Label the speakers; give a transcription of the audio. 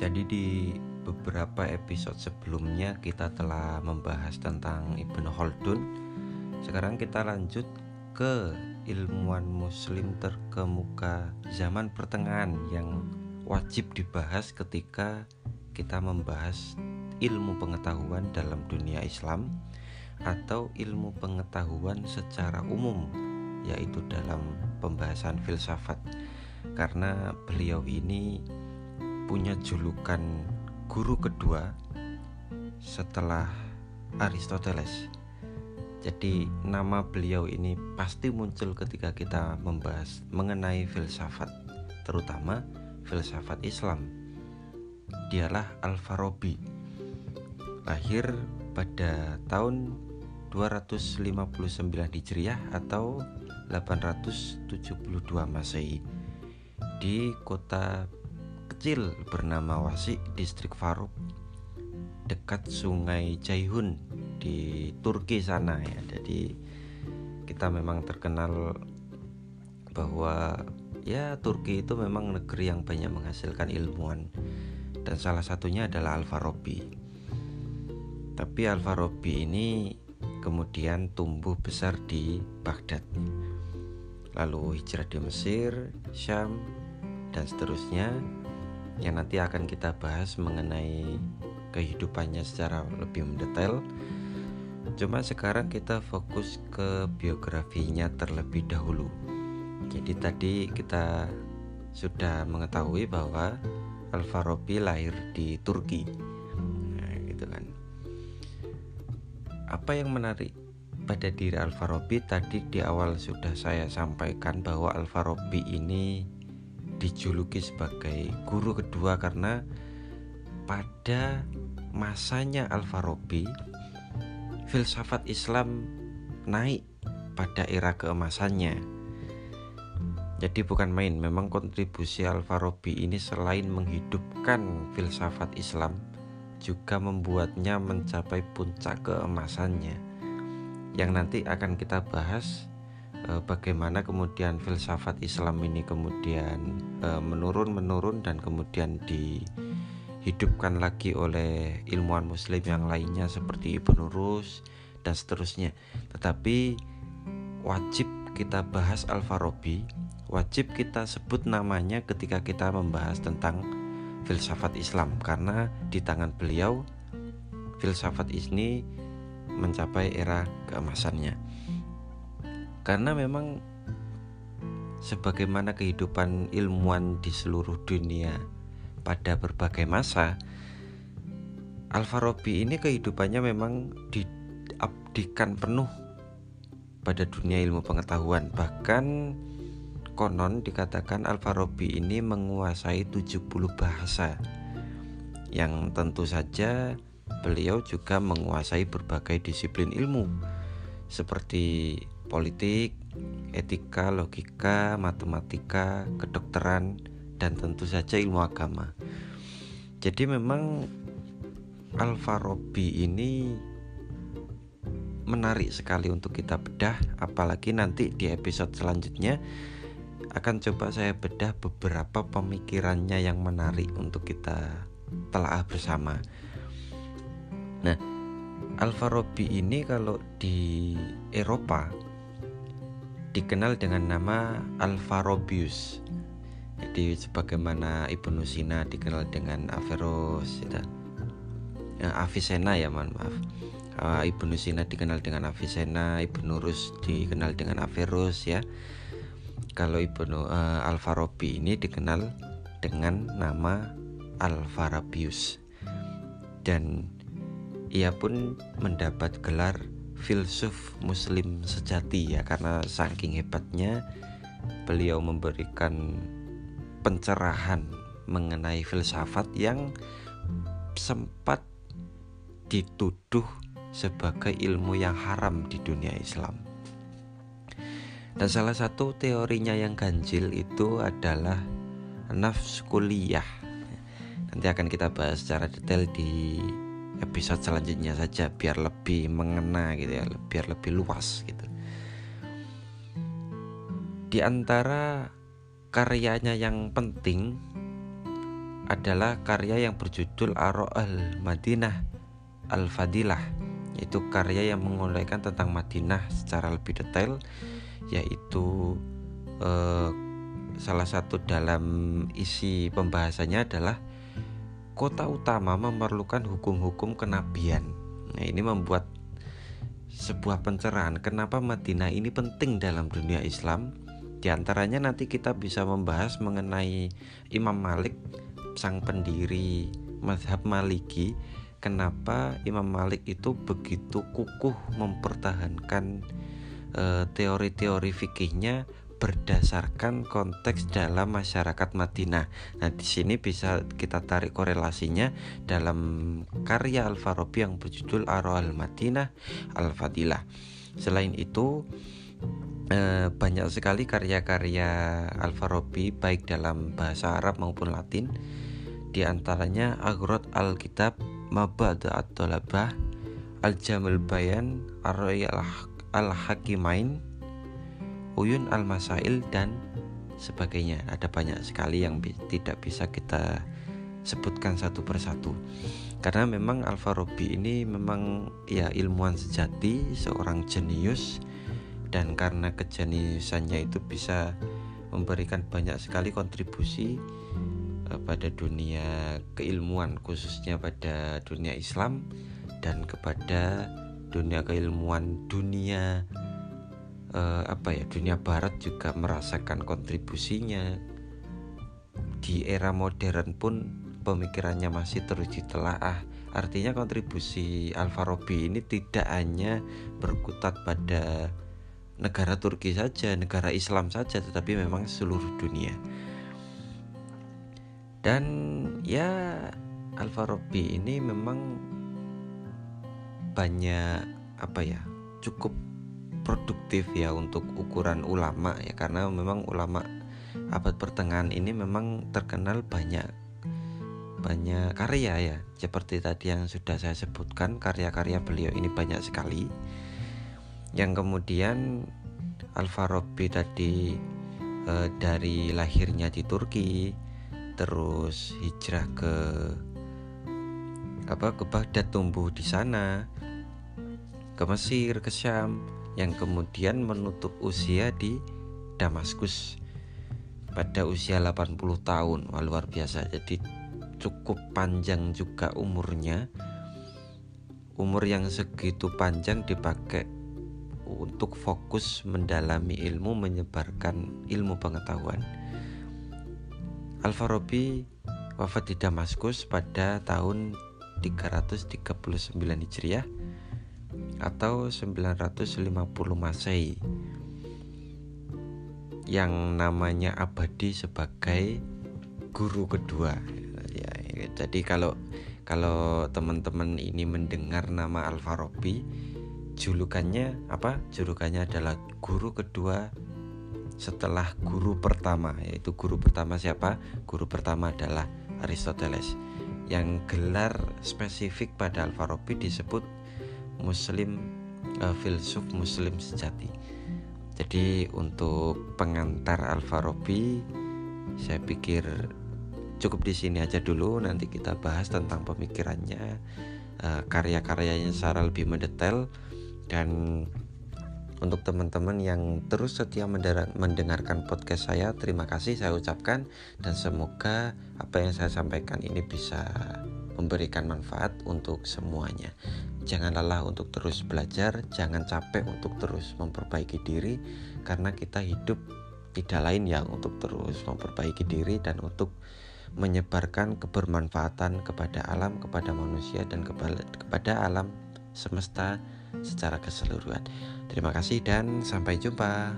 Speaker 1: Jadi di beberapa episode sebelumnya kita telah membahas tentang Ibnu Khaldun. Sekarang kita lanjut ke ilmuwan muslim terkemuka zaman pertengahan yang wajib dibahas ketika kita membahas ilmu pengetahuan dalam dunia Islam atau ilmu pengetahuan secara umum yaitu dalam pembahasan filsafat karena beliau ini punya julukan guru kedua setelah Aristoteles. Jadi nama beliau ini pasti muncul ketika kita membahas mengenai filsafat, terutama filsafat Islam. Dialah Al-Farabi. Lahir pada tahun 259 Hijriah atau 872 Masehi di kota kecil bernama Wasi, distrik Faruk dekat sungai Jaihun di Turki sana ya. Jadi kita memang terkenal bahwa ya Turki itu memang negeri yang banyak menghasilkan ilmuwan dan salah satunya adalah Al-Farabi. Tapi Al-Farabi ini kemudian tumbuh besar di Baghdad. Lalu hijrah di Mesir, Syam, dan seterusnya yang nanti akan kita bahas mengenai kehidupannya secara lebih mendetail. Cuma sekarang kita fokus ke biografinya terlebih dahulu. Jadi tadi kita sudah mengetahui bahwa Al-Farabi lahir di Turki apa yang menarik pada diri Al-Farabi tadi di awal sudah saya sampaikan bahwa Al-Farabi ini dijuluki sebagai guru kedua karena pada masanya Al-Farabi filsafat Islam naik pada era keemasannya. Jadi bukan main, memang kontribusi Al-Farabi ini selain menghidupkan filsafat Islam juga membuatnya mencapai puncak keemasannya yang nanti akan kita bahas bagaimana kemudian filsafat Islam ini kemudian e, menurun menurun dan kemudian dihidupkan lagi oleh ilmuwan muslim yang lainnya seperti Ibnu Rus dan seterusnya tetapi wajib kita bahas Al-Farabi wajib kita sebut namanya ketika kita membahas tentang filsafat Islam karena di tangan beliau filsafat ini mencapai era keemasannya. Karena memang sebagaimana kehidupan ilmuwan di seluruh dunia pada berbagai masa, Al-Farabi ini kehidupannya memang diabdikan penuh pada dunia ilmu pengetahuan. Bahkan konon dikatakan Al-Farabi ini menguasai 70 bahasa yang tentu saja beliau juga menguasai berbagai disiplin ilmu seperti politik, etika, logika, matematika, kedokteran, dan tentu saja ilmu agama. Jadi memang Al-Farabi ini menarik sekali untuk kita bedah apalagi nanti di episode selanjutnya akan coba saya bedah beberapa pemikirannya yang menarik untuk kita telah bersama. Nah, Al-Farabi ini kalau di Eropa dikenal dengan nama Al-Farabius. Jadi sebagaimana Ibnu Sina dikenal dengan Averroes, ya, Avicenna ya, mohon maaf. Uh, Ibnu Sina dikenal dengan Avicenna, Ibnu Rus dikenal dengan Averroes ya kalau Ibnu uh, Al-Farabi ini dikenal dengan nama Al-Farabius dan ia pun mendapat gelar filsuf muslim sejati ya karena saking hebatnya beliau memberikan pencerahan mengenai filsafat yang sempat dituduh sebagai ilmu yang haram di dunia Islam. Dan salah satu teorinya yang ganjil itu adalah nafs kuliah. Nanti akan kita bahas secara detail di episode selanjutnya saja biar lebih mengena gitu ya, biar lebih luas gitu. Di antara karyanya yang penting adalah karya yang berjudul Aro al Madinah al Fadilah yaitu karya yang menguraikan tentang Madinah secara lebih detail yaitu eh, salah satu dalam isi pembahasannya adalah kota utama memerlukan hukum-hukum kenabian. Nah, ini membuat sebuah pencerahan kenapa Madinah ini penting dalam dunia Islam. Di antaranya nanti kita bisa membahas mengenai Imam Malik sang pendiri mazhab Maliki kenapa Imam Malik itu begitu kukuh mempertahankan eh, teori-teori fikihnya berdasarkan konteks dalam masyarakat Madinah. Nah, di sini bisa kita tarik korelasinya dalam karya Al-Farabi yang berjudul Aro al-Madinah Al-Fadilah. Selain itu, eh, banyak sekali karya-karya Al-Farabi baik dalam bahasa Arab maupun Latin di antaranya Agrot Alkitab, Mabad At-Tolabah, Al-Jamil Bayan, Ar-Royal Al-Hakimain, Uyun Al-Masail dan sebagainya. Ada banyak sekali yang bi tidak bisa kita sebutkan satu persatu. Karena memang Al-Farabi ini memang ya ilmuwan sejati, seorang jenius dan karena kejeniusannya itu bisa memberikan banyak sekali kontribusi Eh, pada dunia keilmuan khususnya pada dunia Islam dan kepada dunia keilmuan dunia eh, apa ya dunia Barat juga merasakan kontribusinya. Di era modern pun pemikirannya masih terus ditelaah. Artinya kontribusi Al-Farabi ini tidak hanya berkutat pada negara Turki saja negara Islam saja tetapi memang seluruh dunia. Dan ya Alfarobi ini memang banyak apa ya cukup produktif ya untuk ukuran ulama ya karena memang ulama abad pertengahan ini memang terkenal banyak banyak karya ya. Seperti tadi yang sudah saya sebutkan karya-karya beliau ini banyak sekali. Yang kemudian Alfarobi tadi eh, dari lahirnya di Turki terus hijrah ke apa ke Baghdad tumbuh di sana ke Mesir ke Syam yang kemudian menutup usia di Damaskus. Pada usia 80 tahun Wah, luar biasa. Jadi cukup panjang juga umurnya. Umur yang segitu panjang dipakai untuk fokus mendalami ilmu menyebarkan ilmu pengetahuan. Al-Farabi wafat di Damaskus pada tahun 339 Hijriah atau 950 Masehi yang namanya abadi sebagai guru kedua. Ya, jadi kalau kalau teman-teman ini mendengar nama Al-Farabi julukannya apa? Julukannya adalah guru kedua setelah guru pertama yaitu guru pertama siapa? Guru pertama adalah Aristoteles. Yang gelar spesifik pada Al-Farabi disebut muslim uh, filsuf muslim sejati. Jadi untuk pengantar Al-Farabi saya pikir cukup di sini aja dulu. Nanti kita bahas tentang pemikirannya uh, karya-karyanya secara lebih mendetail. Dan untuk teman-teman yang terus setia mendengarkan podcast saya, terima kasih saya ucapkan. Dan semoga apa yang saya sampaikan ini bisa memberikan manfaat untuk semuanya. Jangan lelah untuk terus belajar, jangan capek untuk terus memperbaiki diri karena kita hidup tidak lain yang untuk terus memperbaiki diri dan untuk menyebarkan kebermanfaatan kepada alam, kepada manusia dan kepada alam semesta secara keseluruhan. Terima kasih dan sampai jumpa.